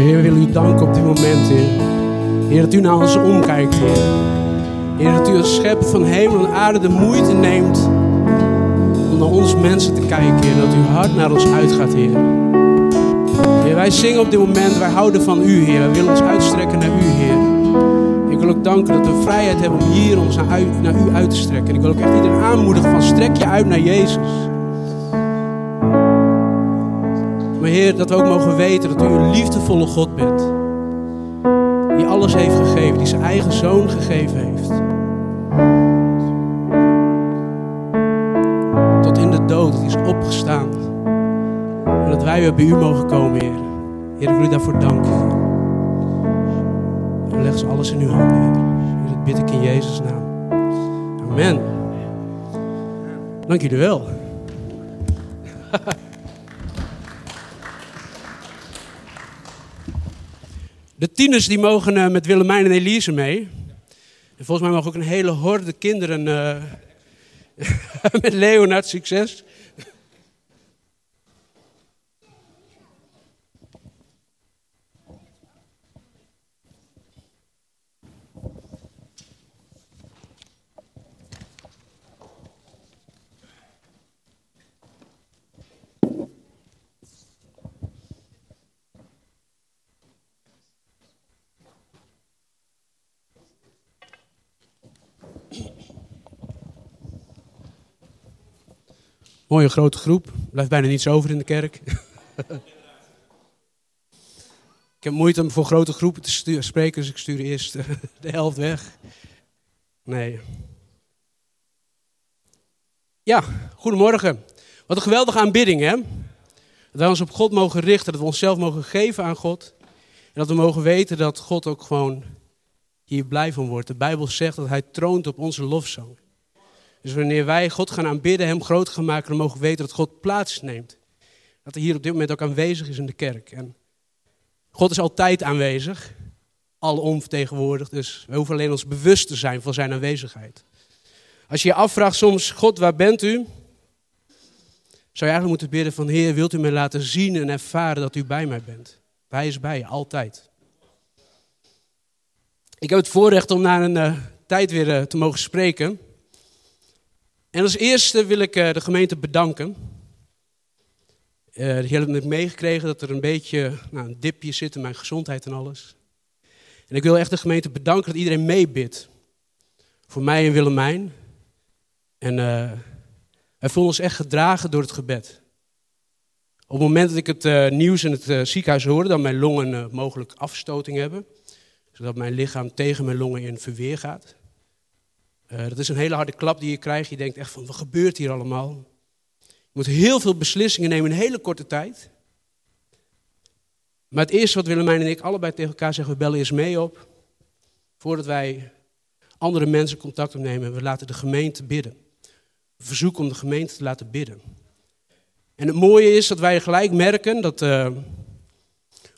Heer, we willen u danken op dit moment, Heer. Heer, dat u naar ons omkijkt, Heer. Heer, dat u als schepper van hemel en aarde de moeite neemt om naar ons mensen te kijken, Heer. Dat uw hart naar ons uitgaat, Heer. Heer, wij zingen op dit moment, wij houden van u, Heer. Wij willen ons uitstrekken naar u, Heer. Ik wil ook danken dat we vrijheid hebben om hier ons naar, u uit te strekken. En ik wil ook echt iedereen aanmoedigen van strek je uit naar Jezus. Maar Heer, dat we ook mogen weten dat u een liefdevolle God bent. Die alles heeft gegeven, die zijn eigen zoon gegeven heeft. Tot in de dood, hij is opgestaan. En dat wij weer bij u mogen komen, Heer. Heer, ik wil u daarvoor danken. En leg ze alles in uw handen, Heer. Heer, dat bid ik in Jezus' naam. Amen. Dank jullie wel. De tieners die mogen uh, met Willemijn en Elise mee. En volgens mij mogen ook een hele horde kinderen uh, met Leonard succes. Mooie grote groep. Er blijft bijna niets over in de kerk. ik heb moeite om voor grote groepen te spreken, dus ik stuur eerst de helft weg. Nee. Ja, goedemorgen. Wat een geweldige aanbidding, hè? Dat wij ons op God mogen richten, dat we onszelf mogen geven aan God. En dat we mogen weten dat God ook gewoon hier blij van wordt. De Bijbel zegt dat Hij troont op onze lofzang. Dus wanneer wij God gaan aanbidden, Hem groot gaan maken, dan mogen we weten dat God plaatsneemt. Dat hij hier op dit moment ook aanwezig is in de kerk. En God is altijd aanwezig, alom vertegenwoordigd, dus we hoeven alleen ons bewust te zijn van zijn aanwezigheid. Als je je afvraagt soms, God, waar bent u? Zou je eigenlijk moeten bidden van, Heer, wilt u mij laten zien en ervaren dat u bij mij bent? Hij is bij je, altijd. Ik heb het voorrecht om na een uh, tijd weer uh, te mogen spreken. En als eerste wil ik uh, de gemeente bedanken. Uh, jullie hebben het meegekregen dat er een beetje nou, een dipje zit in mijn gezondheid en alles. En ik wil echt de gemeente bedanken dat iedereen meebidt. Voor mij en Willemijn. En uh, wij voelen ons echt gedragen door het gebed. Op het moment dat ik het nieuws in het ziekenhuis hoorde dat mijn longen mogelijk afstoting hebben, zodat mijn lichaam tegen mijn longen in verweer gaat, uh, dat is een hele harde klap die je krijgt. Je denkt echt van, wat gebeurt hier allemaal? Je moet heel veel beslissingen nemen in een hele korte tijd. Maar het eerste wat Willemijn en ik allebei tegen elkaar zeggen, we bellen eerst mee op. Voordat wij andere mensen contact opnemen. We laten de gemeente bidden. We verzoeken om de gemeente te laten bidden. En het mooie is dat wij gelijk merken dat uh,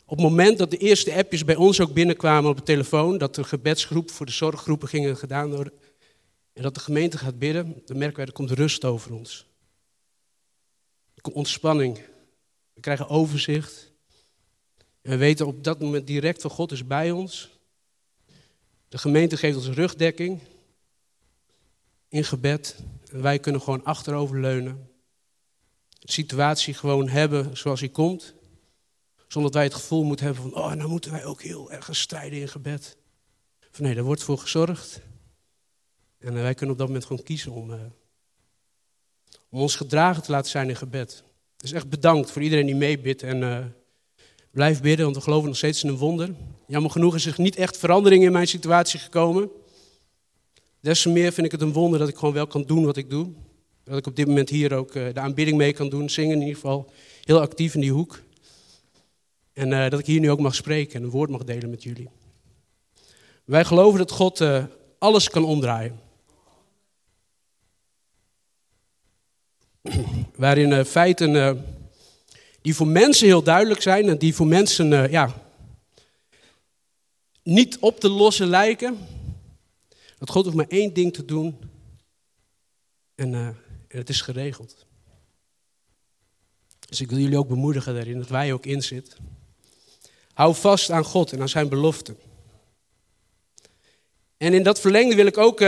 op het moment dat de eerste appjes bij ons ook binnenkwamen op de telefoon, dat de gebedsgroep voor de zorggroepen gingen gedaan worden, en dat de gemeente gaat bidden, dan merken wij, er komt rust over ons. Er komt ontspanning. We krijgen overzicht. En we weten op dat moment direct van God is bij ons. De gemeente geeft ons rugdekking in gebed. En wij kunnen gewoon achterover leunen. De situatie gewoon hebben zoals die komt. Zonder dat wij het gevoel moeten hebben van, oh, nou moeten wij ook heel erg strijden in gebed. Van nee, daar wordt voor gezorgd. En wij kunnen op dat moment gewoon kiezen om, uh, om ons gedragen te laten zijn in gebed. Dus echt bedankt voor iedereen die meebidt en uh, blijf bidden, want we geloven nog steeds in een wonder. Jammer genoeg is er niet echt verandering in mijn situatie gekomen. Des te meer vind ik het een wonder dat ik gewoon wel kan doen wat ik doe. Dat ik op dit moment hier ook uh, de aanbidding mee kan doen, zingen in ieder geval. Heel actief in die hoek. En dat ik hier nu ook mag spreken en een woord mag delen met jullie. Wij geloven dat God alles kan omdraaien. Waarin uh, feiten uh, die voor mensen heel duidelijk zijn en die voor mensen uh, ja, niet op te lossen lijken. Dat God hoeft maar één ding te doen en, het is geregeld. Dus ik wil jullie ook bemoedigen daarin, dat wij ook inzitten. Hou vast aan God en aan zijn beloften. En in dat verlengde wil ik ook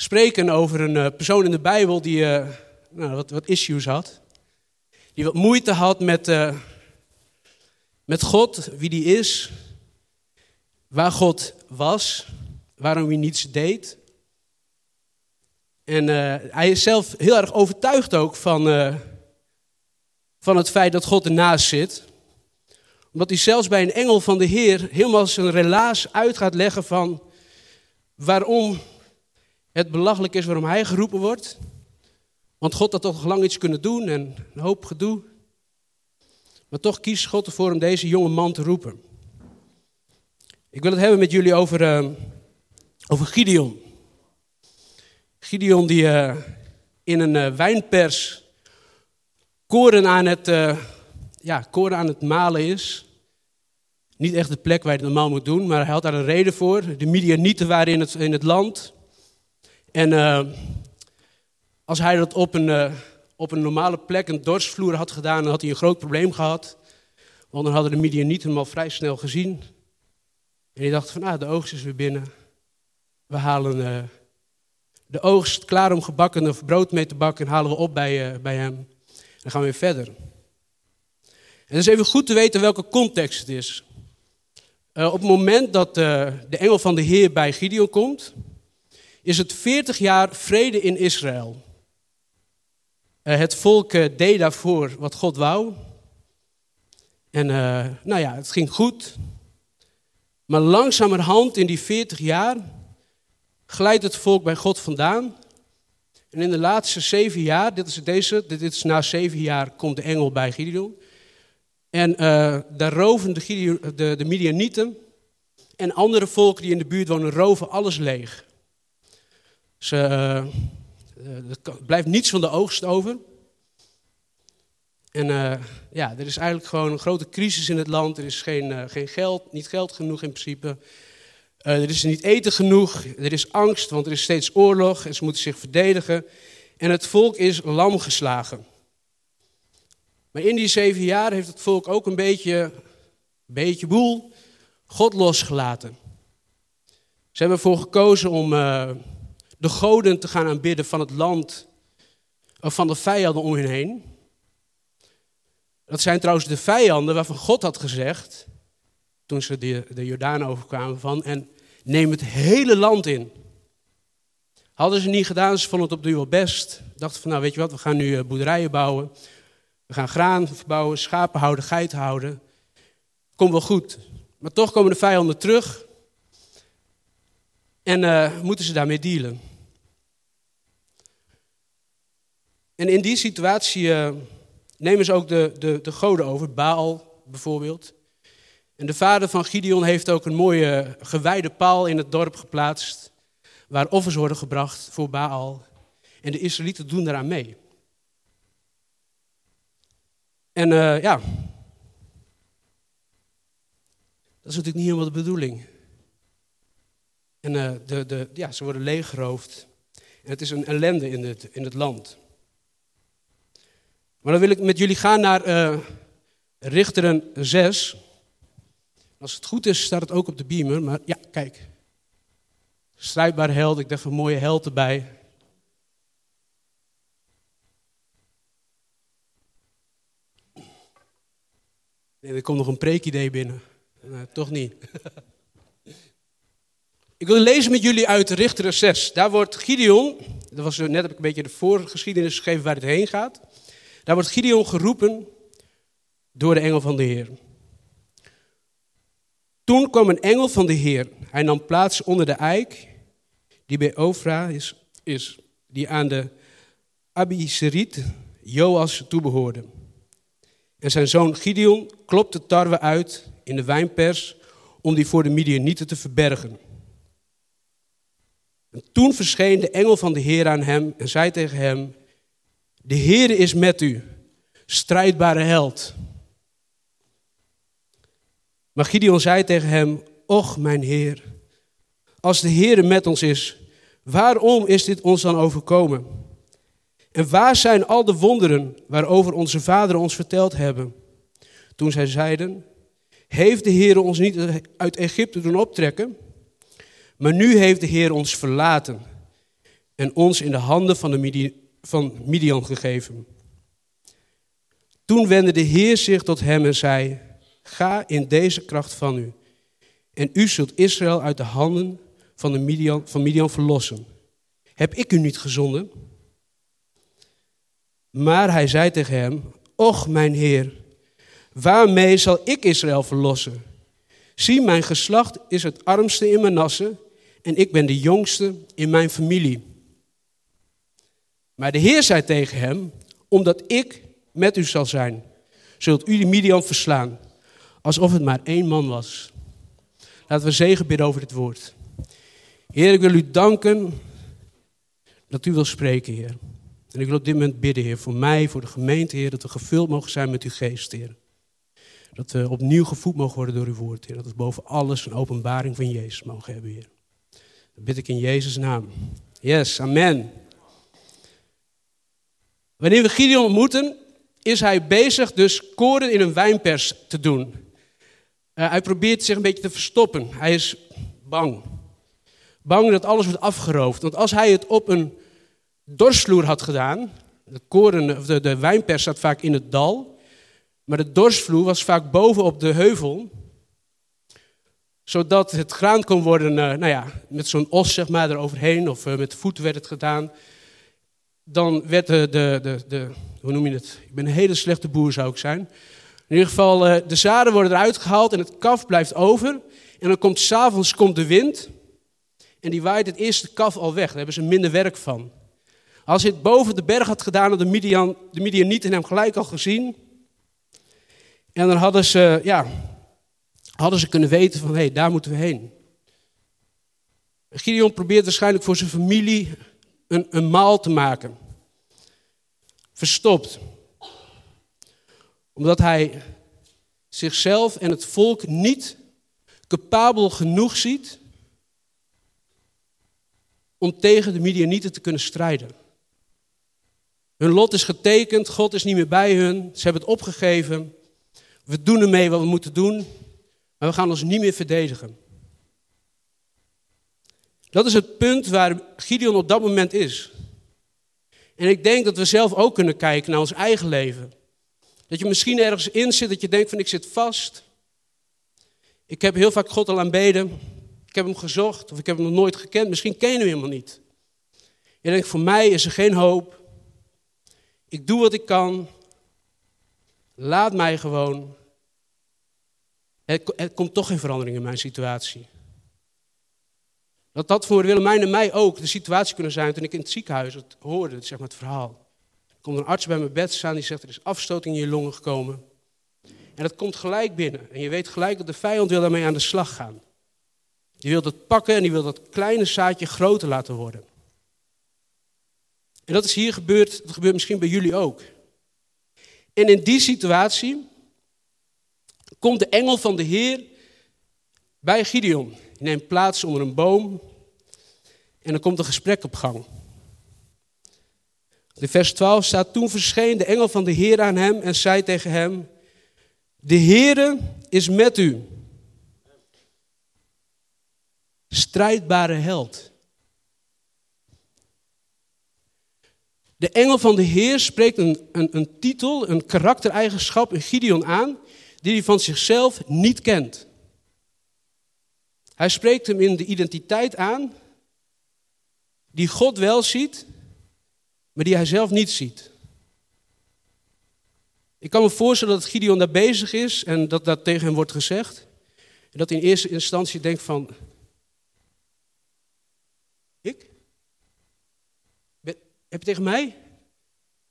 spreken over een uh, persoon in de Bijbel die uh, nou, wat, wat, issues had. Die wat moeite had met, met God, wie die is, waar God was, waarom hij niets deed. En hij is zelf heel erg overtuigd ook van, van het feit dat God ernaast zit omdat hij zelfs bij een engel van de Heer helemaal zijn relaas uit gaat leggen van waarom het belachelijk is waarom hij geroepen wordt. Want God had toch lang iets kunnen doen en een hoop gedoe. Maar toch kiest God ervoor om deze jonge man te roepen. Ik wil het hebben met jullie over, uh, over Gideon. Gideon die uh, in een uh, wijnpers koren aan het, ja, koren aan het malen is. Niet echt de plek waar je het normaal moet doen, maar hij had daar een reden voor. De Midianieten waren in het, in het land. En uh, als hij dat op een, uh, op een normale plek, een dorsvloer had gedaan, dan had hij een groot probleem gehad. Want dan hadden de Midianieten hem al vrij snel gezien. En die dachten van, ah, de oogst is weer binnen. We halen uh, de oogst klaar om gebakken of brood mee te bakken en halen we op bij, bij hem. Dan gaan we weer verder. En het is even goed te weten welke context het is. Op het moment dat de engel van de Heer bij Gideon komt, is het 40 jaar vrede in Israël. Uh, het volk deed daarvoor wat God wou. En nou ja, het ging goed. Maar langzamerhand in die 40 jaar glijdt het volk bij God vandaan. En in de laatste zeven jaar, dit is deze, dit is na zeven jaar, komt de engel bij Gideon. En daar roven de, de, de Midianieten en andere volken die in de buurt wonen, roven alles leeg. Ze, er blijft niets van de oogst over. En uh, ja, er is eigenlijk gewoon een grote crisis in het land. Er is geen, geen geld, niet geld genoeg in principe. er is niet eten genoeg. Er is angst, want er is steeds oorlog en ze moeten zich verdedigen. En het volk is lam geslagen. Maar in die zeven jaar heeft het volk ook een beetje, beetje boel God losgelaten. Ze hebben ervoor gekozen om de goden te gaan aanbidden van het land, of van de vijanden om hen heen. Dat zijn trouwens de vijanden waarvan God had gezegd, toen ze de, de Jordaan overkwamen van, en neem het hele land in. Hadden ze niet gedaan, ze vonden het op de wel best. Dachten van, nou weet je wat, we gaan nu eh, boerderijen bouwen. We gaan graan verbouwen, schapen houden, geiten houden. Komt wel goed. Maar toch komen de vijanden terug. En uh, moeten ze daarmee dealen. En in die situatie uh, nemen ze ook de, de, de goden over. Baal bijvoorbeeld. En de vader van Gideon heeft ook een mooie gewijde paal in het dorp geplaatst. Waar offers worden gebracht voor Baal. En de Israëlieten doen daaraan mee. En uh, ja, dat is natuurlijk niet helemaal de bedoeling. En uh, de, de, ja, ze worden leeggeroofd. En het is een ellende in het, in het land. Maar dan wil ik met jullie gaan naar uh, Richteren 6. Als het goed is, staat het ook op de beamer. Maar ja, kijk. Strijdbare held, ik dacht een mooie held erbij. Er komt nog een preekidee binnen. Uh, toch niet. ik wil lezen met jullie uit Richter 6. Daar wordt Gideon, dat was net heb ik een beetje de voorgeschiedenis gegeven waar het heen gaat. Daar wordt Gideon geroepen door de engel van de Heer. Toen kwam een engel van de Heer. Hij nam plaats onder de eik, die bij Ofra is, is die aan de Abiseriet Joas toebehoorde. En zijn zoon Gideon klopte tarwe uit in de wijnpers om die voor de Midianieten te verbergen. En toen verscheen de engel van de Heer aan hem en zei tegen hem, de Heer is met u, strijdbare held. Maar Gideon zei tegen hem, och mijn Heer, als de Heer met ons is, waarom is dit ons dan overkomen? En waar zijn al de wonderen waarover onze vaderen ons verteld hebben? toen zij zeiden, heeft de Heer ons niet uit Egypte doen optrekken? Maar nu heeft de Heer ons verlaten en ons in de handen van, de van Midian gegeven. Toen wendde de Heer zich tot hem en zei, ga in deze kracht van u. En u zult Israël uit de handen van, de Midian, van Midian verlossen. Heb ik u niet gezonden? Maar hij zei tegen hem, Och mijn Heer, waarmee zal ik Israël verlossen? Zie, mijn geslacht is het armste in Manasse en ik ben de jongste in mijn familie. Maar de Heer zei tegen hem, omdat ik met u zal zijn, zult u de Midian verslaan, alsof het maar één man was. Laten we zegen bidden over dit woord. Heer, ik wil u danken dat u wil spreken, Heer. En ik wil op dit moment bidden, Heer, voor mij, voor de gemeente, Heer, dat we gevuld mogen zijn met uw geest, Heer. Dat we opnieuw gevoed mogen worden door uw woord, Heer. Dat we boven alles een openbaring van Jezus mogen hebben, Heer. Dat bid ik in Jezus' naam. Yes, amen. Wanneer we Gideon ontmoeten, is hij bezig dus koren in een wijnpers te doen. Uh, hij probeert zich een beetje te verstoppen. Hij is bang. Bang dat alles wordt afgeroofd. Want als hij het op een dorsvloer had gedaan, de, koren, de, de wijnpers staat vaak in het dal, maar de dorsvloer was vaak boven op de heuvel, zodat het graan kon worden, uh, nou ja, met zo'n os zeg maar eroverheen, of uh, met voet werd het gedaan. Dan werd de, de, de, hoe noem je het? Ik ben een hele slechte boer zou ik zijn. In ieder geval, uh, de zaden worden eruit gehaald en het kaf blijft over. En dan komt s'avonds komt de wind en die waait het eerste kaf al weg. Daar hebben ze minder werk van. Als hij het boven de berg had gedaan, had de Midian, de Midian niet hem gelijk al gezien. En dan hadden ze, ja, hadden ze kunnen weten van, hé, hey, daar moeten we heen. Gideon probeert waarschijnlijk voor zijn familie een, een maal te maken. Verstopt. Omdat hij zichzelf en het volk niet capabel genoeg ziet om tegen de Midianieten te kunnen strijden. Hun lot is getekend, God is niet meer bij hun, ze hebben het opgegeven. We doen ermee wat we moeten doen, maar we gaan ons niet meer verdedigen. Dat is het punt waar Gideon op dat moment is. En ik denk dat we zelf ook kunnen kijken naar ons eigen leven. Dat je misschien ergens in zit dat je denkt van ik zit vast. Ik heb heel vaak God al aanbeden. Ik heb hem gezocht of ik heb hem nog nooit gekend. Misschien ken je hem helemaal niet. Je denkt voor mij is er geen hoop. Ik doe wat ik kan. Laat mij gewoon. Er, komt toch geen verandering in mijn situatie. Dat dat voor Willemijn en mij ook de situatie kunnen zijn toen ik in het ziekenhuis hoorde, zeg maar het verhaal. Er komt een arts bij mijn bed staan die zegt er is afstoting in je longen gekomen. En dat komt gelijk binnen. En je weet gelijk dat de vijand wil daarmee aan de slag gaan. Die wil dat pakken en die wil dat kleine zaadje groter laten worden. En dat is hier gebeurd, dat gebeurt misschien bij jullie ook. En in die situatie komt de engel van de Heer bij Gideon. Die neemt plaats onder een boom en dan komt een gesprek op gang. In vers 12 staat, toen verscheen de engel van de Heer aan hem en zei tegen hem, de Heere is met u. Strijdbare held. De engel van de Heer spreekt een, een, een titel, een karaktereigenschap, een Gideon aan, die hij van zichzelf niet kent. Hij spreekt hem in de identiteit aan, die God wel ziet, maar die hij zelf niet ziet. Ik kan me voorstellen dat Gideon daar bezig is en dat dat tegen hem wordt gezegd. En dat hij in eerste instantie denkt van, ik? Heb je tegen mij?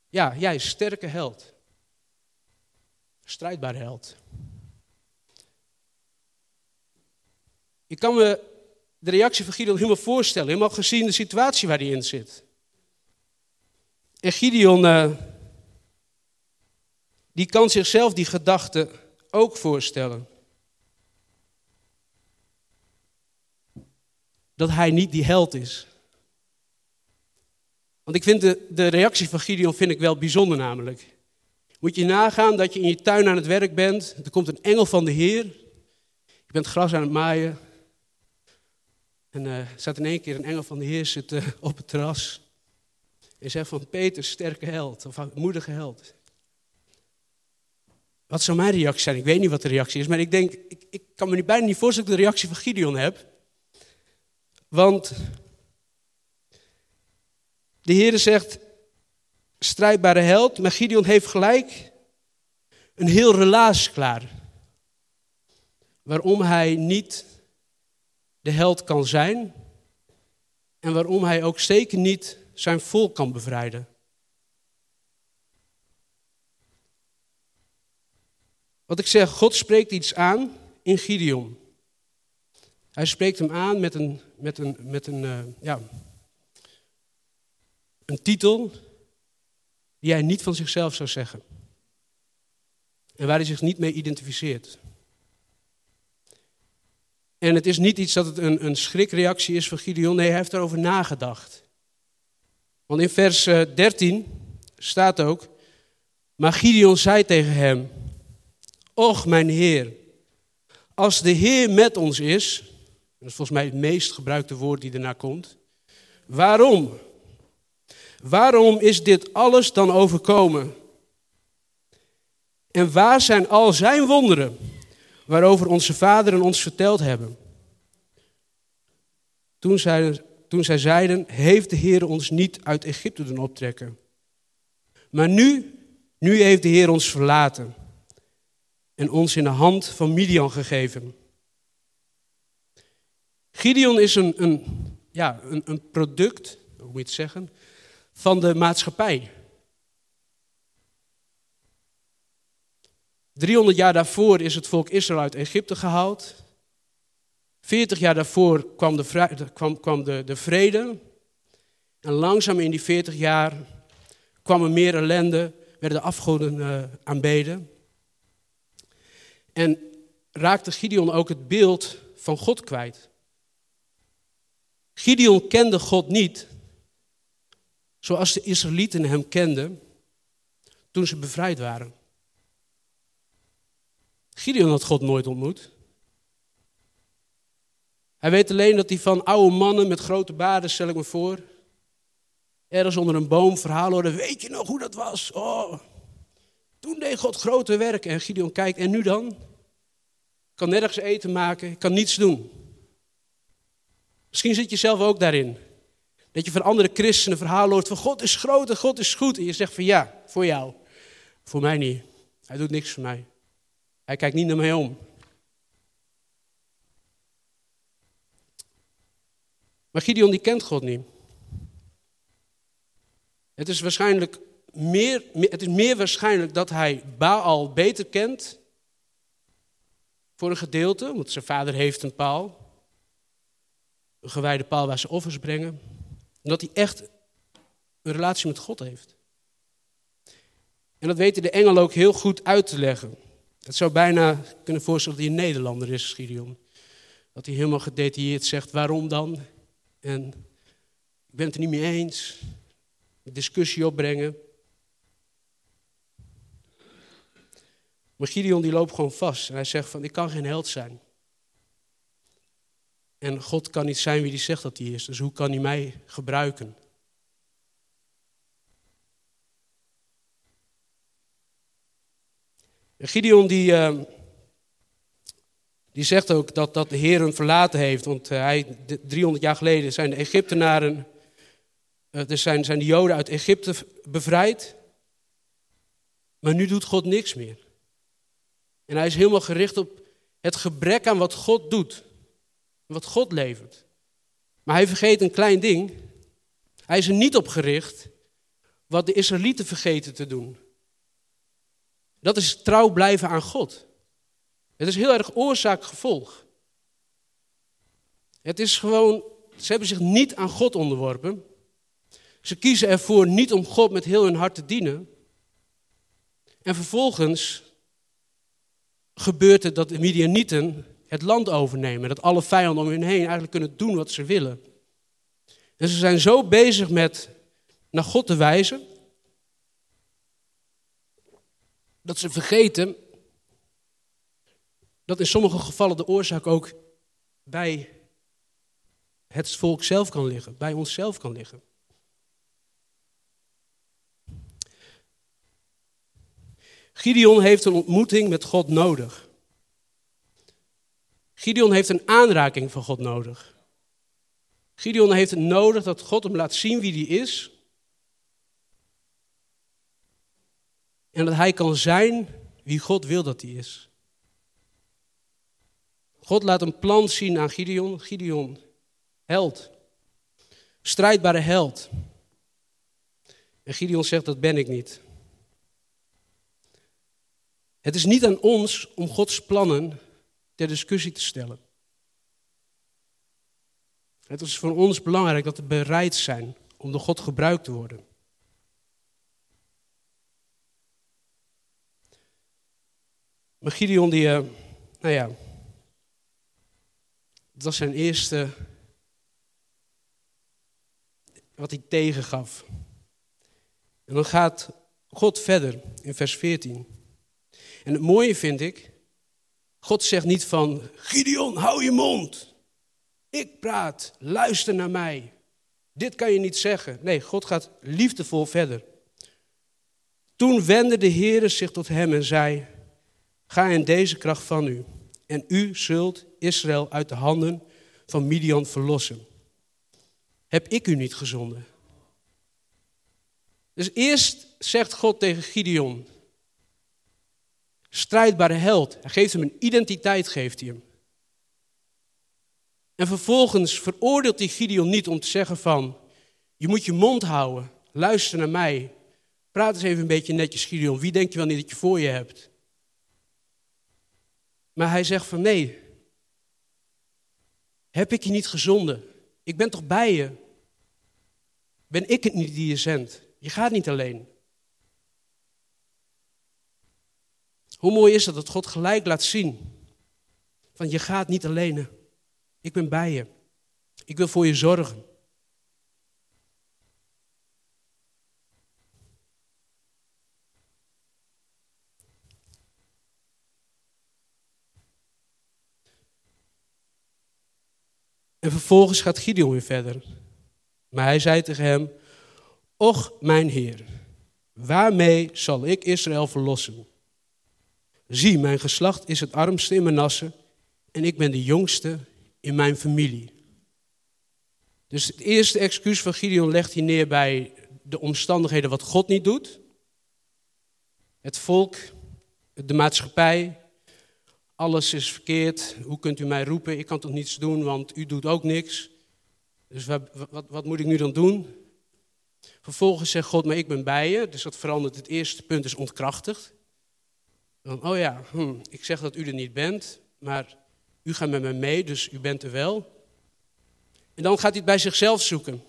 Ja, jij sterke held. Strijdbare held. Ik kan me de reactie van Gideon helemaal voorstellen, helemaal gezien de situatie waar hij in zit. En Gideon, uh, die kan zichzelf die gedachte ook voorstellen. Dat hij niet die held is. Want ik vind de, de reactie van Gideon vind ik wel bijzonder namelijk. Moet je nagaan dat je in je tuin aan het werk bent. Er komt een engel van de Heer. Je bent gras aan het maaien. En uh, er staat in één keer een engel van de Heer zitten op het terras. En zegt van Peter, sterke held, of moedige held. Wat zou mijn reactie zijn? Ik weet niet wat de reactie is, maar ik denk, ik, ik kan me niet, bijna niet voorstellen dat ik de reactie van Gideon heb. Want de Heer zegt, strijdbare held, maar Gideon heeft gelijk een heel relaas klaar. Waarom hij niet de held kan zijn en waarom hij ook zeker niet zijn volk kan bevrijden. Wat ik zeg, God spreekt iets aan in Gideon. Hij spreekt hem aan met een, met een, met een, uh, ja, een titel die hij niet van zichzelf zou zeggen. En waar hij zich niet mee identificeert. En het is niet iets dat het een, een schrikreactie is van Gideon. Nee, hij heeft erover nagedacht. Want in vers 13 eh, staat ook. Maar Gideon zei tegen hem: Och, mijn Heer, als de Heer met ons is. Dat is volgens mij het meest gebruikte woord die erna komt. Waarom? Waarom is dit alles dan overkomen? En waar zijn al zijn wonderen, waarover onze vaderen ons verteld hebben? Toen, zeiden, toen zij zeiden, heeft de Heer ons niet uit Egypte doen optrekken. Maar nu, nu heeft de Heer ons verlaten en ons in de hand van Midian gegeven. Gideon is een, een, ja, een, een product, hoe moet je het zeggen, van de maatschappij. 300 jaar daarvoor is het volk Israël uit Egypte gehaald. 40 jaar daarvoor kwam de, kwam, kwam de, de vrede. En langzaam in die 40 jaar kwam er meer ellende, werden de afgoden uh, aanbeden. En raakte Gideon ook het beeld van God kwijt. Gideon kende God niet zoals de Israëlieten hem kenden toen ze bevrijd waren. Gideon had God nooit ontmoet. Hij weet alleen dat hij van oude mannen met grote baarden, stel ik me voor, ergens onder een boom verhalen hoorde. Weet je nog hoe dat was? Oh, toen deed God grote werken. En Gideon kijkt, en nu dan? kan nergens eten maken, kan niets doen. Misschien zit je zelf ook daarin. Dat je van andere christenen verhalen hoort van God is groot en God is goed. En je zegt van ja, voor jou. Voor mij niet. Hij doet niks voor mij. Hij kijkt niet naar mij om. Maar Gideon die kent God niet. Het is waarschijnlijk meer, het is meer waarschijnlijk dat hij Baal beter kent voor een gedeelte, want zijn vader heeft een paal. Een gewijde paal waar ze offers brengen. Omdat hij echt een relatie met God heeft. En dat weten de engel ook heel goed uit te leggen. Het zou bijna kunnen voorstellen dat hij een Nederlander is, Gideon. Dat hij helemaal gedetailleerd zegt waarom dan. En ik ben het er niet mee eens. Discussie opbrengen. Maar Gideon die loopt gewoon vast en hij zegt van ik kan geen held zijn. En God kan niet zijn wie hij zegt dat hij is, dus hoe kan hij mij gebruiken? Gideon die, uh, die zegt ook dat, dat de Heer hem verlaten heeft, want uh, hij, 300 jaar geleden zijn de Egyptenaren, er zijn, zijn de Joden uit Egypte bevrijd, maar nu doet God niks meer. En hij is helemaal gericht op het gebrek aan wat God doet. Wat God levert. Maar hij vergeet een klein ding. Hij is er niet op gericht wat de Israëlieten vergeten te doen. Dat is trouw blijven aan God. Het is heel erg oorzaak-gevolg. Het is gewoon, ze hebben zich niet aan God onderworpen. Ze kiezen ervoor niet om God met heel hun hart te dienen. En vervolgens gebeurt het dat de Midianieten het land overnemen. Dat alle vijanden om hen heen eigenlijk kunnen doen wat ze willen. En ze zijn zo bezig met naar God te wijzen. Dat ze vergeten dat in sommige gevallen de oorzaak ook bij het volk zelf kan liggen, bij onszelf kan liggen. Gideon heeft een ontmoeting met God nodig. Gideon heeft een aanraking van God nodig. Gideon heeft het nodig dat God hem laat zien wie hij is. En dat hij kan zijn wie God wil dat hij is. God laat een plan zien aan Gideon. Gideon, held. Strijdbare held. En Gideon zegt, dat ben ik niet. Het is niet aan ons om Gods plannen ter discussie te stellen. Het is voor ons belangrijk dat we bereid zijn om door God gebruikt te worden. Maar Gideon, die, uh, nou ja, dat was zijn eerste, wat hij tegengaf. En dan gaat God verder in vers 14. En het mooie vind ik, God zegt niet van, Gideon, hou je mond. Ik praat, luister naar mij. Dit kan je niet zeggen. Nee, God gaat liefdevol verder. Toen wendde de Heere zich tot hem en zei, ga in deze kracht van u. En u zult Israël uit de handen van Midian verlossen. Heb ik u niet gezonden? Dus eerst zegt God tegen Gideon, strijdbare held. Hij geeft hem een identiteit, geeft hij hem. En vervolgens veroordeelt hij Gideon niet om te zeggen van, je moet je mond houden, luister naar mij. Praat eens even een beetje netjes, Gideon. Wie denk je wel niet dat je voor je hebt? Maar hij zegt van nee, heb ik je niet gezonden? Ik ben toch bij je? Ben ik het niet die je zendt? Je gaat niet alleen. Hoe mooi is het dat God gelijk laat zien van je gaat niet alleen. Ik ben bij je. Ik wil voor je zorgen. En vervolgens gaat Gideon weer verder. Maar hij zei tegen hem: Och, mijn Heer, waarmee zal ik Israël verlossen? Zie, mijn geslacht is het armste in Manasse en ik ben de jongste in mijn familie. Dus het eerste excuus van Gideon legt hij neer bij de omstandigheden wat God niet doet. Het volk, de maatschappij, alles is verkeerd. Hoe kunt u mij roepen? Ik kan toch niets doen, want u doet ook niks. Dus wat, wat, wat moet ik nu dan doen? Vervolgens zegt God, maar ik ben bij je. Dus dat verandert. Het eerste punt is ontkrachtigd. Oh ja, hm, ik zeg dat u er niet bent, maar u gaat met me mee, dus u bent er wel. En dan gaat hij het bij zichzelf zoeken.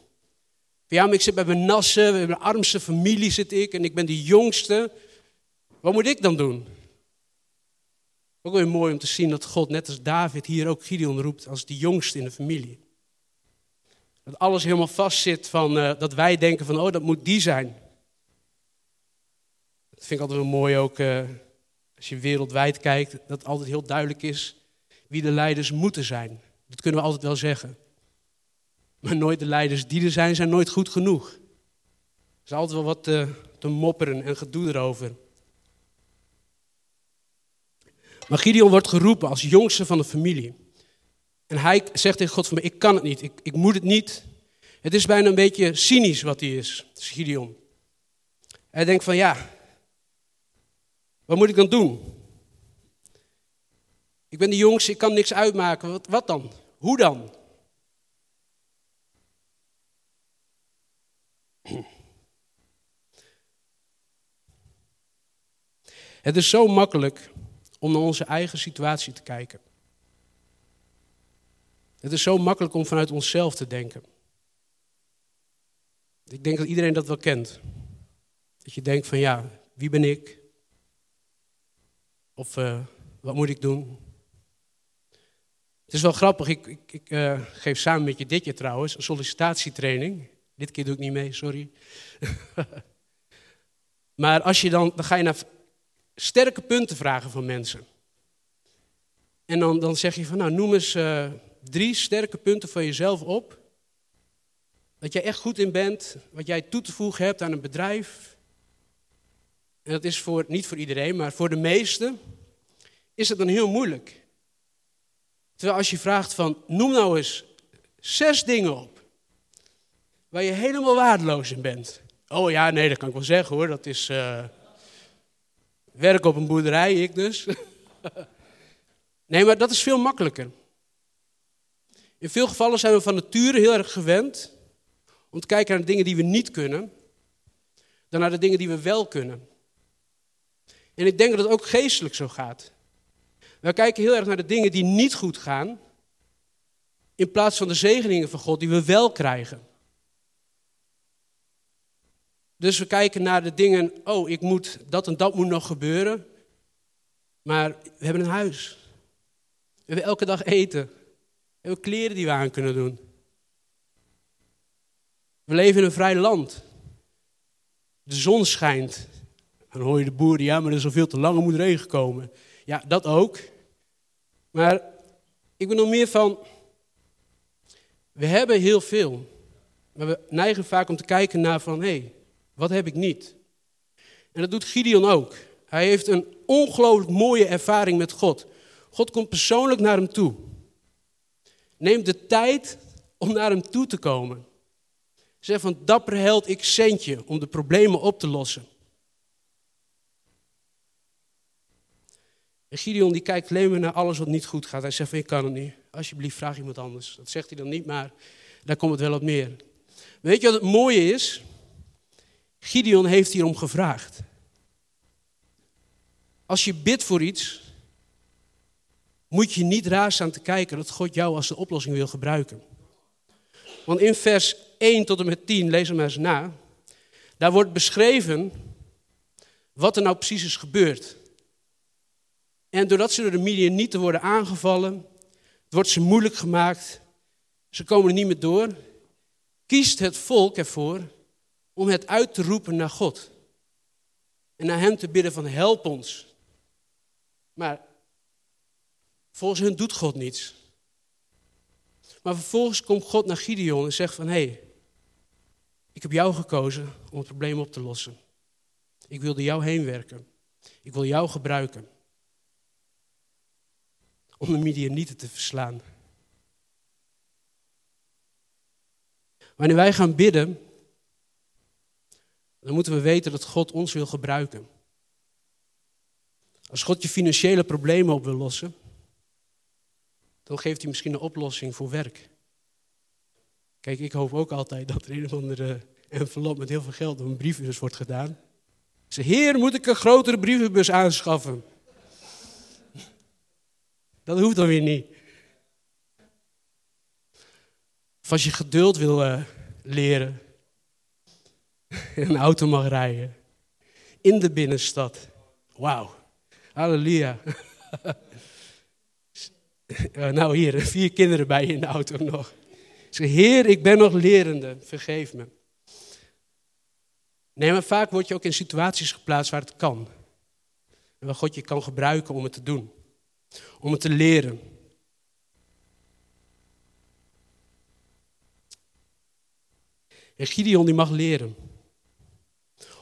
Ja, maar ik zit bij mijn nassen, bij mijn armste familie zit ik en ik ben de jongste. Wat moet ik dan doen? Ook weer mooi om te zien dat God, net als David, hier ook Gideon roept als de jongste in de familie. Dat alles helemaal vast zit van, uh, dat wij denken van, oh, dat moet die zijn. Dat vind ik altijd wel mooi ook, uh, als je wereldwijd kijkt, dat altijd heel duidelijk is wie de leiders moeten zijn. Dat kunnen we altijd wel zeggen. Maar nooit de leiders die er zijn, zijn nooit goed genoeg. Er is altijd wel wat te, te mopperen en gedoe erover. Maar Gideon wordt geroepen als jongste van de familie. En hij zegt tegen God van ik kan het niet, ik, ik moet het niet. Het is bijna een beetje cynisch wat hij is, Gideon. Hij denkt van ja, wat moet ik dan doen? Ik ben de jongste, ik kan niks uitmaken. Wat, wat dan? Hoe dan? Het is zo makkelijk om naar onze eigen situatie te kijken. Het is zo makkelijk om vanuit onszelf te denken. Ik denk dat iedereen dat wel kent. Dat je denkt van ja, wie ben ik? Of uh, wat moet ik doen? Het is wel grappig, ik, ik, uh, geef samen met je dit jaar trouwens een sollicitatietraining. Dit keer doe ik niet mee, sorry. maar als je dan, dan ga je naar sterke punten vragen van mensen. En dan, dan zeg je van, nou noem eens uh, drie sterke punten van jezelf op. Dat jij echt goed in bent, wat jij toe te voegen hebt aan een bedrijf. En dat is voor, niet voor iedereen, maar voor de meesten is het dan heel moeilijk. Terwijl als je vraagt van, noem nou eens zes dingen op. Waar je helemaal waardeloos in bent. Oh ja, nee, dat kan ik wel zeggen hoor. Dat is uh, werk op een boerderij, ik dus. nee, maar dat is veel makkelijker. In veel gevallen zijn we van nature heel erg gewend om te kijken naar de dingen die we niet kunnen, dan naar de dingen die we wel kunnen. En ik denk dat het ook geestelijk zo gaat. We kijken heel erg naar de dingen die niet goed gaan, in plaats van de zegeningen van God die we wel krijgen. Dus we kijken naar de dingen, oh, ik moet, dat en dat moet nog gebeuren. Maar we hebben een huis. We hebben elke dag eten. We hebben kleren die we aan kunnen doen. We leven in een vrij land. De zon schijnt. Dan hoor je de boeren, ja, maar er is al veel te lang, er moet regen komen. Ja, dat ook. Maar ik ben nog meer van, we hebben heel veel. Maar we neigen vaak om te kijken naar van, hé, hey, wat heb ik niet? En dat doet Gideon ook. Hij heeft een ongelooflijk mooie ervaring met God. God komt persoonlijk naar hem toe. Neem de tijd om naar hem toe te komen. Zeg van dapper held, ik zend je om de problemen op te lossen. En Gideon die kijkt alleen maar naar alles wat niet goed gaat. Hij zegt van ik kan het niet. Alsjeblieft vraag iemand anders. Dat zegt hij dan niet, maar daar komt het wel op neer. Weet je wat het mooie is? Gideon heeft hierom gevraagd. Als je bidt voor iets, moet je niet raar staan te kijken dat God jou als de oplossing wil gebruiken. Want in vers 1 tot en met 10, lees hem maar eens na, daar wordt beschreven wat er nou precies is gebeurd. En doordat ze door de media niet te worden aangevallen, wordt ze moeilijk gemaakt, ze komen er niet meer door, kiest het volk ervoor om het uit te roepen naar God. En naar Hem te bidden van help ons. Maar volgens hun doet God niets. Maar vervolgens komt God naar Gideon en zegt van hé, hey, ik heb jou gekozen om het probleem op te lossen. Ik wilde jou heen werken. Ik wil jou gebruiken. Om de Midianieten te verslaan. Wanneer wij gaan bidden, dan moeten we weten dat God ons wil gebruiken. Als God je financiële problemen op wil lossen, dan geeft hij misschien een oplossing voor werk. Kijk, ik hoop ook altijd dat er een of andere envelop met heel veel geld op een brievenbus wordt gedaan. Zeg, heer, moet ik een grotere brievenbus aanschaffen? Dat hoeft dan weer niet. Of als je geduld wil uh, leren, een auto mag rijden. In de binnenstad. Wauw. Halleluja. nou hier, vier kinderen bij je in de auto nog. Zeg, Heer, ik ben nog lerende, vergeef me. Nee, maar vaak word je ook in situaties geplaatst waar het kan. En waar God je kan gebruiken om het te doen. Om het te leren. En Gideon die mag leren.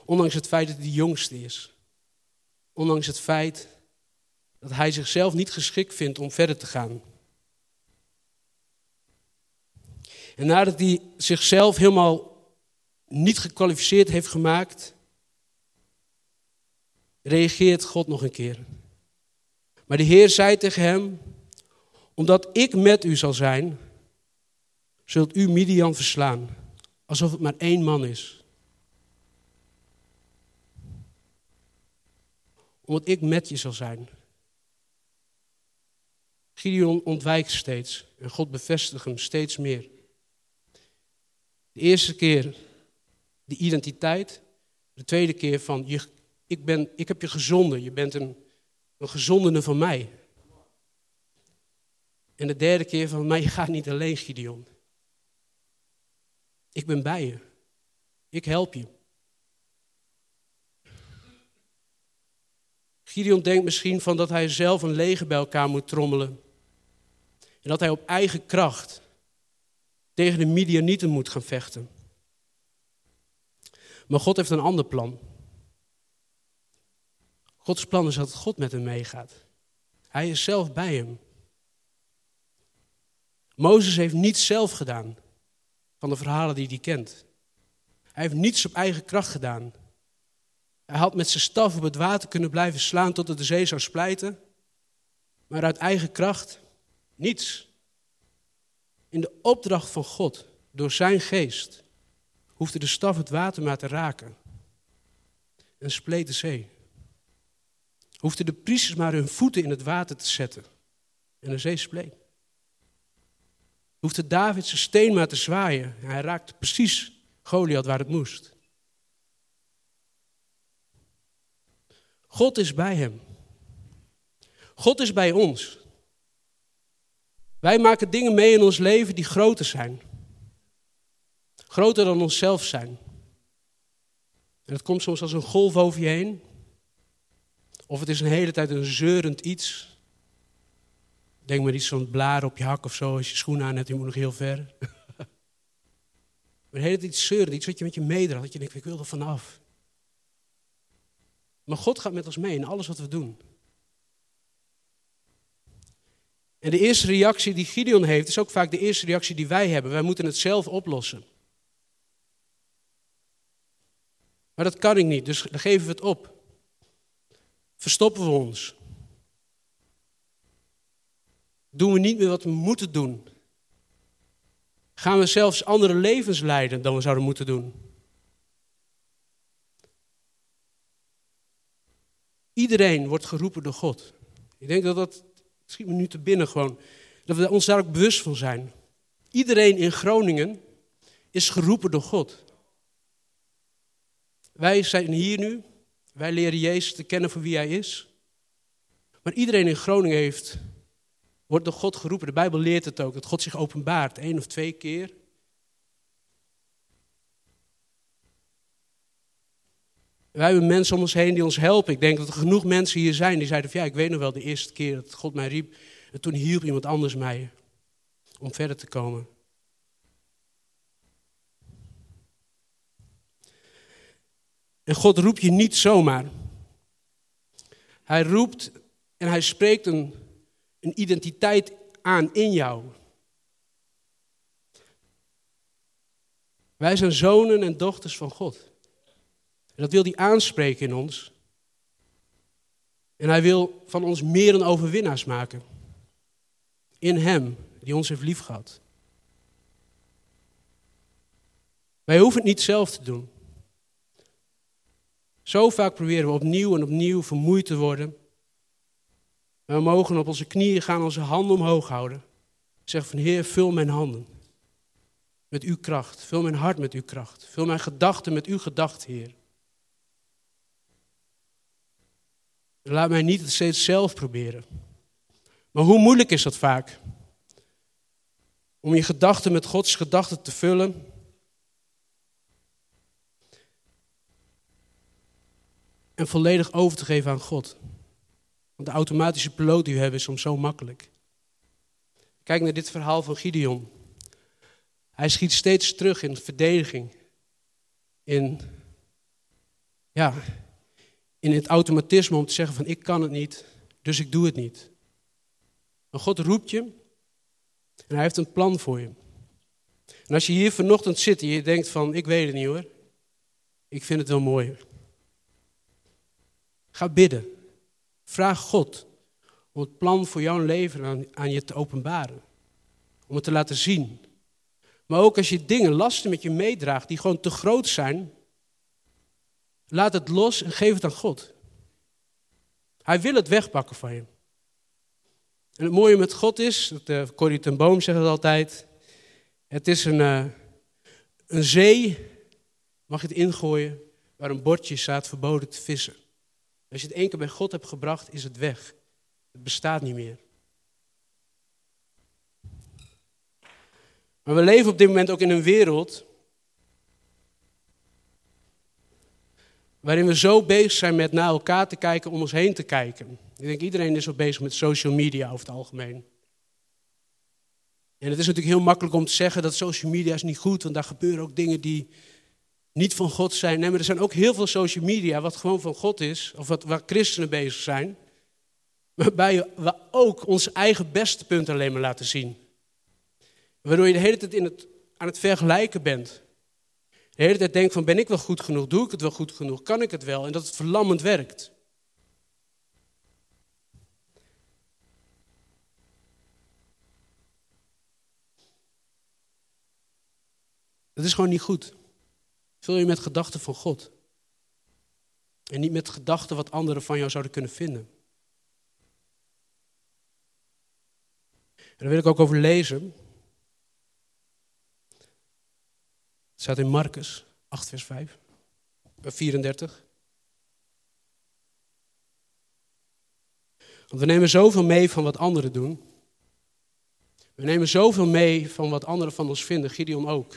Ondanks het feit dat hij de jongste is. Ondanks het feit dat hij zichzelf niet geschikt vindt om verder te gaan. En nadat hij zichzelf helemaal niet gekwalificeerd heeft gemaakt, reageert God nog een keer. Maar de Heer zei tegen hem, omdat ik met u zal zijn, zult u Midian verslaan, alsof het maar één man is. Omdat ik met je zal zijn. Gideon ontwijkt steeds en God bevestigt hem steeds meer. De eerste keer de identiteit, de tweede keer van je, ik, ben, ik heb je gezonden, je bent een, een gezondene van mij. En de derde keer van, je gaat niet alleen Gideon. Ik ben bij je. Ik help je. Gideon denkt misschien van dat hij zelf een leger bij elkaar moet trommelen. En dat hij op eigen kracht tegen de Midianieten moet gaan vechten. Maar God heeft een ander plan. Gods plan is dat God met hem meegaat. Hij is zelf bij hem. Mozes heeft niets zelf gedaan van de verhalen die hij kent. Hij heeft niets op eigen kracht gedaan. Hij had met zijn staf op het water kunnen blijven slaan tot het de zee zou splijten. Maar uit eigen kracht niets. In de opdracht van God, door zijn geest, hoefde de staf het water maar te raken. En spleet de zee. Hoefden de priesters maar hun voeten in het water te zetten. En de zee spleet. Hoefde David zijn steen maar te zwaaien. En hij raakte precies Goliath waar het moest. God is bij hem. God is bij ons. Wij maken dingen mee in ons leven die groter zijn. Groter dan onszelf zijn. En het komt soms als een golf over je heen. Of het is een hele tijd een zeurend iets. Denk maar iets van blaren op je hak of zo als je schoenen aan hebt, je moet nog heel ver. maar een hele tijd iets zeurend, iets wat je met je meedraagt, dat je denkt, ik wil er vanaf. Maar God gaat met ons mee in alles wat we doen. En de eerste reactie die Gideon heeft, is ook vaak de eerste reactie die wij hebben. Wij moeten het zelf oplossen. Maar dat kan ik niet, dus dan geven we het op. Verstoppen we ons. Doen we niet meer wat we moeten doen. Gaan we zelfs andere levens leiden dan we zouden moeten doen. Iedereen wordt geroepen door God. Ik denk dat dat, schiet me nu te binnen gewoon, dat we ons daar ook bewust van zijn. Iedereen in Groningen is geroepen door God. Wij zijn hier nu, wij leren Jezus te kennen voor wie Hij is. Maar iedereen in Groningen heeft, wordt door God geroepen. De Bijbel leert het ook, dat God zich openbaart, één of twee keer. Wij hebben mensen om ons heen die ons helpen. Ik denk dat er genoeg mensen hier zijn die zeiden van ja, ik weet nog wel de eerste keer dat God mij riep. En toen hielp iemand anders mij om verder te komen. En God roept je niet zomaar. Hij roept en hij spreekt een, een identiteit aan in jou. Wij zijn zonen en dochters van God. En dat wil hij aanspreken in ons. En hij wil van ons meer dan overwinnaars maken. In hem, die ons heeft liefgehad. Wij hoeven het niet zelf te doen. Zo vaak proberen we opnieuw en opnieuw vermoeid te worden. En we mogen op onze knieën gaan, onze handen omhoog houden. Zeg van Heer, vul mijn handen met uw kracht. Vul mijn hart met uw kracht. Vul mijn gedachten met uw gedachten, Heer. Laat mij niet het steeds zelf proberen. Maar hoe moeilijk is dat vaak? Om je gedachten met Gods gedachten te vullen. En volledig over te geven aan God. Want de automatische piloot die we hebben is soms zo makkelijk. Kijk naar dit verhaal van Gideon. Hij schiet steeds terug in verdediging. In, ja, in het automatisme om te zeggen van ik kan het niet, dus ik doe het niet. Maar God roept je en hij heeft een plan voor je. En als je hier vanochtend zit en je denkt van ik weet het niet hoor, ik vind het wel mooi. Ga bidden. Vraag God om het plan voor jouw leven aan, aan je te openbaren. Om het te laten zien. Maar ook als je dingen, lasten met je meedraagt die gewoon te groot zijn, Laat het los en geef het aan God. Hij wil het wegpakken van je. En het mooie met God is, dat, uh, Corrie ten Boom zegt het altijd, het is een, uh, een zee, mag je het ingooien, waar een bordje staat verboden te vissen. Als je het één keer bij God hebt gebracht, is het weg. Het bestaat niet meer. Maar we leven op dit moment ook in een wereld waarin we zo bezig zijn met naar elkaar te kijken, om ons heen te kijken. Ik denk iedereen is wel bezig met social media over het algemeen. En het is natuurlijk heel makkelijk om te zeggen dat social media is niet goed, want daar gebeuren ook dingen die niet van God zijn. Nee, maar er zijn ook heel veel social media wat gewoon van God is, of wat, waar christenen bezig zijn. Waarbij we ook onze eigen beste punten alleen maar laten zien. Waardoor je de hele tijd in het, aan het vergelijken bent. De hele tijd denkt van ben ik wel goed genoeg, doe ik het wel goed genoeg, kan ik het wel? En dat het verlammend werkt. Dat is gewoon niet goed. Vul je met gedachten van God. En niet met gedachten wat anderen van jou zouden kunnen vinden. En daar wil ik ook over lezen. Het staat in Marcus 8, vers 5, 34. Want we nemen zoveel mee van wat anderen doen. We nemen zoveel mee van wat anderen van ons vinden, Gideon ook.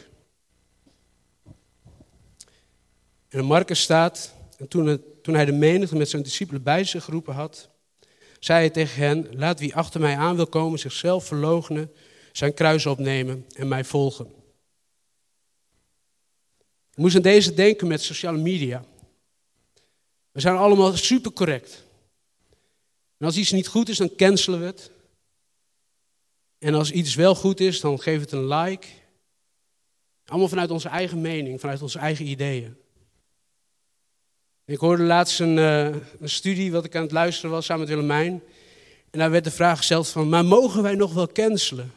En in Marcus staat, en toen, toen hij de menigte met zijn discipelen bij zich geroepen had, zei hij tegen hen, laat wie achter mij aan wil komen zichzelf verloochenen, zijn kruis opnemen en mij volgen. Ik moest aan deze denken met sociale media. We zijn allemaal super correct. En als iets niet goed is, dan cancelen we het. En als iets wel goed is, dan geven we het een like. Allemaal vanuit onze eigen mening, vanuit onze eigen ideeën. Ik hoorde laatst een, uh, een, studie wat ik aan het luisteren was samen met Willemijn. En daar werd de vraag gesteld van, maar mogen wij nog wel cancelen?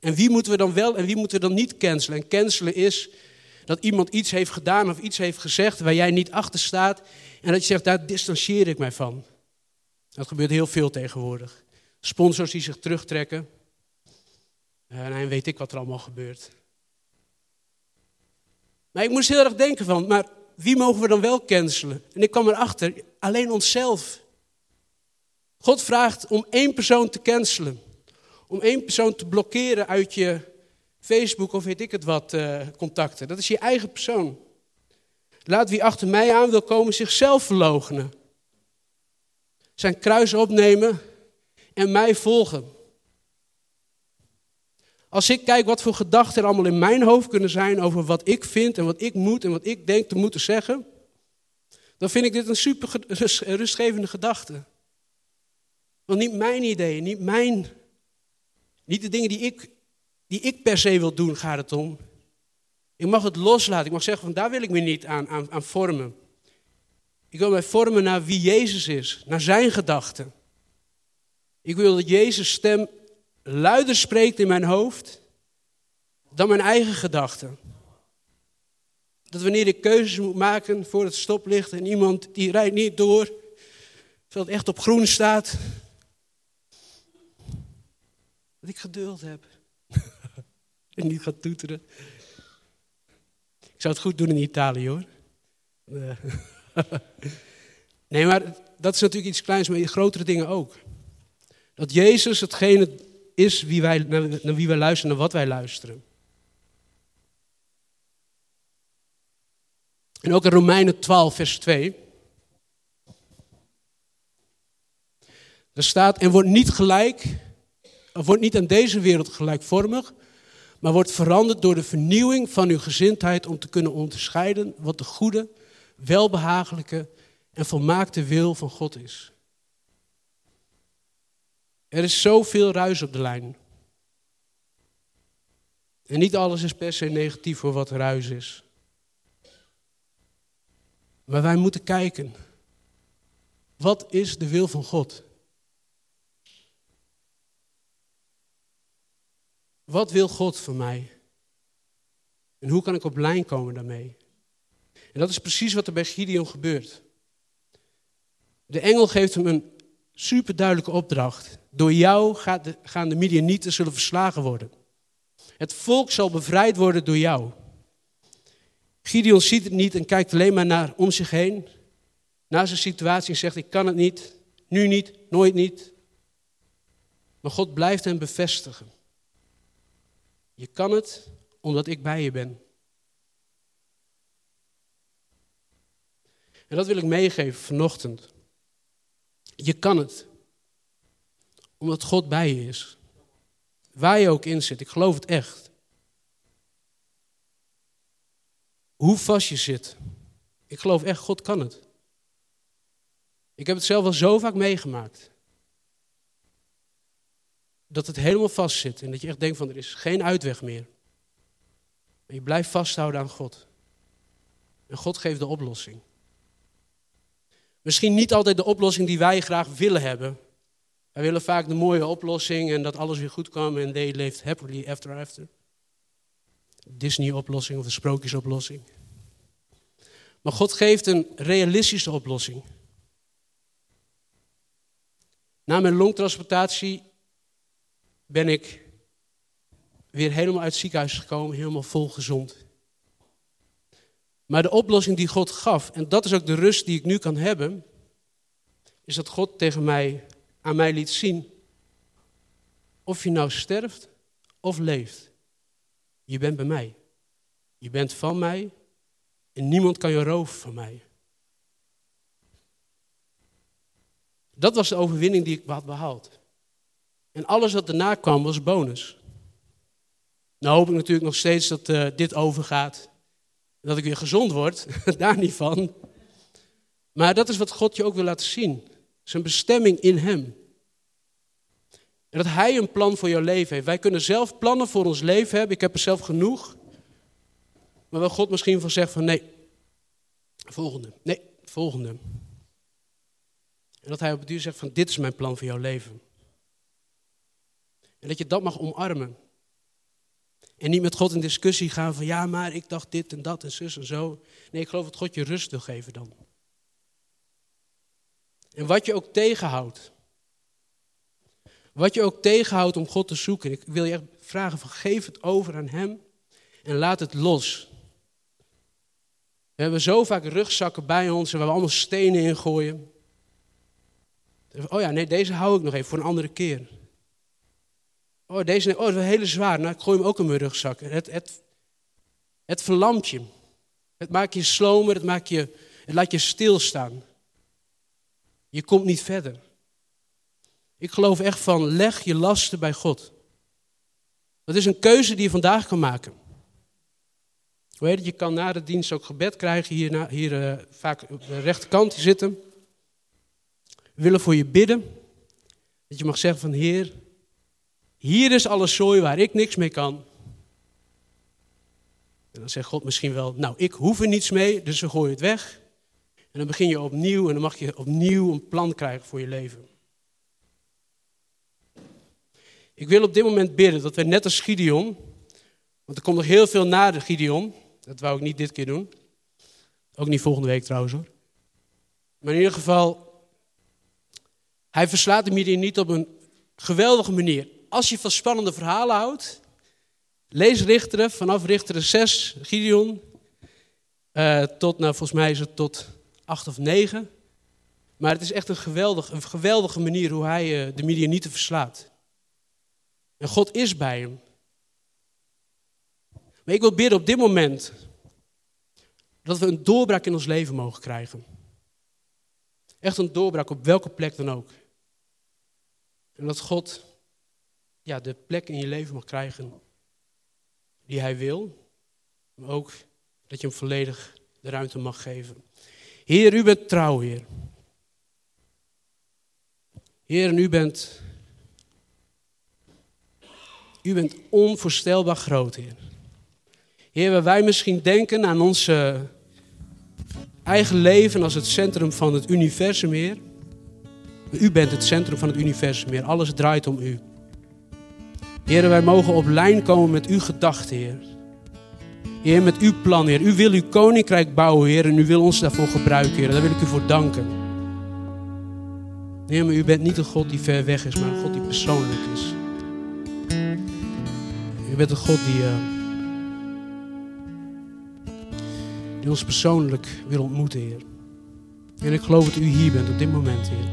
En wie moeten we dan wel en wie moeten we dan niet cancelen? En cancelen is dat iemand iets heeft gedaan of iets heeft gezegd waar jij niet achter staat. En dat je zegt, daar distancieer ik mij van. Dat gebeurt heel veel tegenwoordig. Sponsors die zich terugtrekken. En dan weet ik wat er allemaal gebeurt. Maar ik moest heel erg denken van, maar wie mogen we dan wel cancelen? En ik kwam erachter, alleen onszelf. God vraagt om één persoon te cancelen. Om één persoon te blokkeren uit je Facebook of weet ik het wat uh, contacten. Dat is je eigen persoon. Laat wie achter mij aan wil komen zichzelf verloochenen. Zijn kruis opnemen en mij volgen. Als ik kijk wat voor gedachten er allemaal in mijn hoofd kunnen zijn over wat ik vind en wat ik moet en wat ik denk te moeten zeggen, dan vind ik dit een super rustgevende gedachte. Want niet mijn ideeën, niet mijn, niet de dingen die ik, die ik per se wil doen, gaat het om. Ik mag het loslaten. Ik mag zeggen van daar wil ik me niet aan, aan, aan vormen. Ik wil mij vormen naar wie Jezus is, naar zijn gedachten. Ik wil dat Jezus' stem luider spreekt in mijn hoofd dan mijn eigen gedachten. Dat wanneer ik keuzes moet maken voor het stoplicht en iemand die rijdt niet door, terwijl het echt op groen staat, dat ik geduld heb en niet ga toeteren. Ik zou het goed doen in Italië hoor. nee, maar dat is natuurlijk iets kleins, maar grotere dingen ook. Dat Jezus hetgene is wie wij, naar wie wij luisteren, naar wat wij luisteren. En ook in Romeinen 12, vers 2. Er staat, en wordt niet gelijk, wordt niet aan deze wereld gelijkvormig, maar wordt veranderd door de vernieuwing van uw gezindheid om te kunnen onderscheiden wat de goede, welbehagelijke en volmaakte wil van God is. Er is zoveel ruis op de lijn. En niet alles is per se negatief voor wat ruis is. Maar wij moeten kijken. Wat is de wil van God? Wat wil God van mij? En hoe kan ik op lijn komen daarmee? En dat is precies wat er bij Gideon gebeurt. De engel geeft hem een superduidelijke opdracht. Door jou gaan de Midianieten zullen verslagen worden. Het volk zal bevrijd worden door jou. Gideon ziet het niet en kijkt alleen maar naar om zich heen. Naar zijn situatie en zegt, ik kan het niet. Nu niet, nooit niet. Maar God blijft hem bevestigen. Je kan het omdat ik bij je ben. En dat wil ik meegeven vanochtend. Je kan het. Omdat God bij je is. Waar je ook in zit. Ik geloof het echt. Hoe vast je zit. Ik geloof echt, God kan het. Ik heb het zelf al zo vaak meegemaakt. Dat het helemaal vast zit en dat je echt denkt van er is geen uitweg meer. En je blijft vasthouden aan God. En God geeft de oplossing. Misschien niet altijd de oplossing die wij graag willen hebben. Wij willen vaak de mooie oplossing en dat alles weer goed kwam en they lived happily after after. Disney-oplossing of de sprookjesoplossing. Maar God geeft een realistische oplossing. Na mijn longtransplantatie ben ik weer helemaal uit het ziekenhuis gekomen, helemaal vol gezond. Maar de oplossing die God gaf, en dat is ook de rust die ik nu kan hebben, is dat God tegen mij, aan mij liet zien, of je nou sterft of leeft, je bent bij mij. Je bent van mij en niemand kan je roven van mij. Dat was de overwinning die ik had behaald. En alles wat daarna kwam was bonus. Nou hoop ik natuurlijk nog steeds dat uh, dit overgaat. Dat ik weer gezond word, daar niet van. Maar dat is wat God je ook wil laten zien. Zijn bestemming in Hem. En dat Hij een plan voor jouw leven heeft. Wij kunnen zelf plannen voor ons leven hebben. Ik heb er zelf genoeg. Maar waar God misschien van zegt van nee, volgende, nee, volgende. En dat Hij op het duur zegt van dit is mijn plan voor jouw leven. En dat je dat mag omarmen. En niet met God in discussie gaan van ja, maar ik dacht dit en dat en zus en zo. Nee, ik geloof dat God je rust wil geven dan. En wat je ook tegenhoudt. Wat je ook tegenhoudt om God te zoeken. Ik wil je echt vragen van geef het over aan Hem en laat het los. We hebben zo vaak rugzakken bij ons en waar we allemaal stenen in gooien. Oh ja, nee, deze hou ik nog even voor een andere keer. Oh, deze oh, is hele zwaar. Nou, ik gooi hem ook in mijn rugzak. Het, het, het verlamt je. Het maakt je slomer, het, maakt je, het laat je stilstaan. Je komt niet verder. Ik geloof echt van, leg je lasten bij God. Dat is een keuze die je vandaag kan maken. Hoe heet het? Je kan na de dienst ook gebed krijgen, hier, hier uh, vaak op de rechterkant zitten. We willen voor je bidden. Dat je mag zeggen van, Heer, hier is alles zooi waar ik niks mee kan. En dan zegt God misschien wel, nou ik hoef er niets mee, dus we gooien het weg. En dan begin je opnieuw en dan mag je opnieuw een plan krijgen voor je leven. Ik wil op dit moment bidden dat we net als Gideon, want er komt nog heel veel na de Gideon, dat wou ik niet dit keer doen. Ook niet volgende week trouwens hoor. Maar in ieder geval, hij verslaat de Midian niet op een geweldige manier als je van spannende verhalen houdt, lees Richteren, vanaf Richteren 6, Gideon, uh, tot, nou volgens mij is het tot 8 of 9. Maar het is echt een, geweldig, een geweldige manier hoe hij uh, de Midianieten verslaat. En God is bij hem. Maar ik wil bidden op dit moment dat we een doorbraak in ons leven mogen krijgen. Echt een doorbraak op welke plek dan ook. En dat God ja, de plek in je leven mag krijgen die hij wil. Maar ook dat je hem volledig de ruimte mag geven. Heer, u bent trouw, Heer. Heer, u bent, u bent onvoorstelbaar groot, Heer. Heer, waar wij misschien denken aan onze eigen leven als het centrum van het universum, Heer. u bent het centrum van het universum, Heer. Alles draait om u. Heer, wij mogen op lijn komen met uw gedachten, Heer. Heer, met uw plan, Heer. U wil uw koninkrijk bouwen, Heer, en u wil ons daarvoor gebruiken, Heer. Daar wil ik u voor danken. Heer, maar u bent niet een God die ver weg is, maar een God die persoonlijk is. U bent een God die, uh, die ons persoonlijk wil ontmoeten, Heer. En ik geloof dat u hier bent op dit moment, Heer.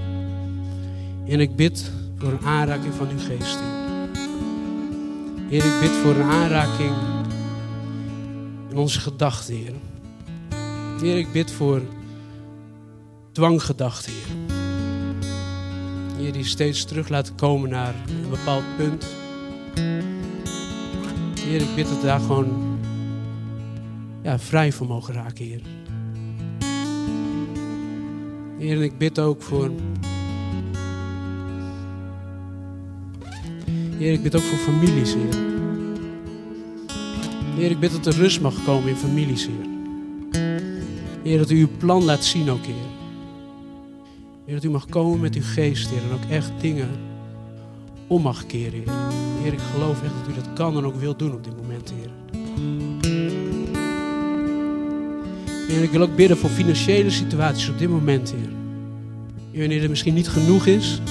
En ik bid voor een aanraking van uw geest, Heer. Heer, ik bid voor een aanraking in onze gedachten, Heer. Heer, ik bid voor dwanggedachten, Heer. Heer, die steeds terug laten komen naar een bepaald punt. Heer, ik bid dat we daar gewoon ja, vrij van mogen raken, Heer. Heer, ik bid ook voor. Heer, ik bid ook voor families, Heer. Heer, ik bid dat er rust mag komen in families, Heer. Heer, dat u uw plan laat zien ook, Heer. Heer, dat u mag komen met uw geest, Heer. En ook echt dingen om mag keren, Heer. Heer, ik geloof echt dat u dat kan en ook wil doen op dit moment, Heer. Heer, ik wil ook bidden voor financiële situaties op dit moment, Heer. Heer, wanneer er misschien niet genoeg is.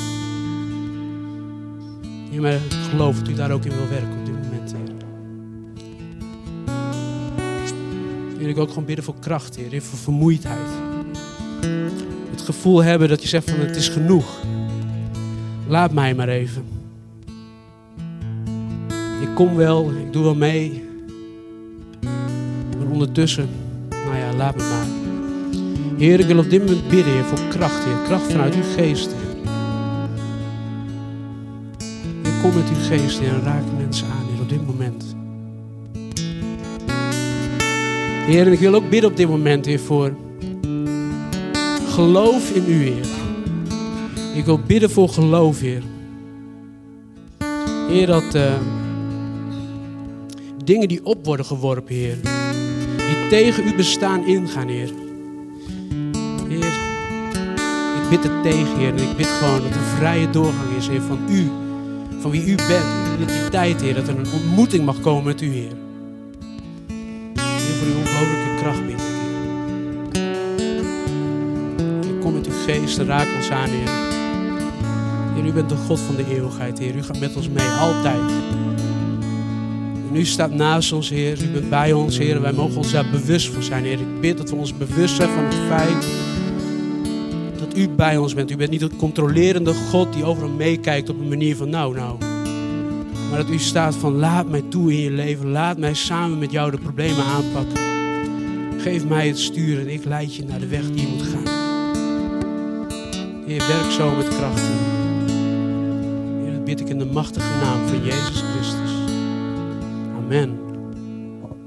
Heer, maar geloof dat u daar ook in wil werken op dit moment, Heer. Heer, ik wil ook gewoon bidden voor kracht, Heer. Heer, voor vermoeidheid. Het gevoel hebben dat je zegt van het is genoeg. Laat mij maar even. Ik kom wel, ik doe wel mee. Maar ondertussen, nou ja, laat me maar. Heer, ik wil op dit moment bidden, Heer, voor kracht, Heer. Kracht vanuit uw geest, Heer. Kom met uw geest, en raak mensen aan, Heer, op dit moment. Heer, en ik wil ook bidden op dit moment, Heer, voor geloof in u, Heer. Ik wil bidden voor geloof, Heer. Heer, dat uh, dingen die op worden geworpen, Heer, die tegen uw bestaan ingaan, Heer. Heer, ik bid het tegen, Heer, en ik bid gewoon dat er vrije doorgang is, Heer, van u, van wie u bent, identiteit, Heer, dat er een ontmoeting mag komen met u, Heer. Heer, voor uw ongelooflijke kracht bid ik, Heer. Kom met uw geest raak ons aan, Heer. Heer, u bent de God van de eeuwigheid, Heer. U gaat met ons mee, altijd. U staat naast ons, Heer. U bent bij ons, Heer. Wij mogen ons daar bewust van zijn, Heer. Ik bid dat we ons bewust zijn van het feit u bij ons bent. U bent niet een controlerende God die overal meekijkt op een manier van nou, nou. Maar dat u staat van laat mij toe in je leven. Laat mij samen met jou de problemen aanpakken. Geef mij het stuur en ik leid je naar de weg die je moet gaan. Heer, werk zo met kracht. Heer, dat bid ik in de machtige naam van Jezus Christus. Amen.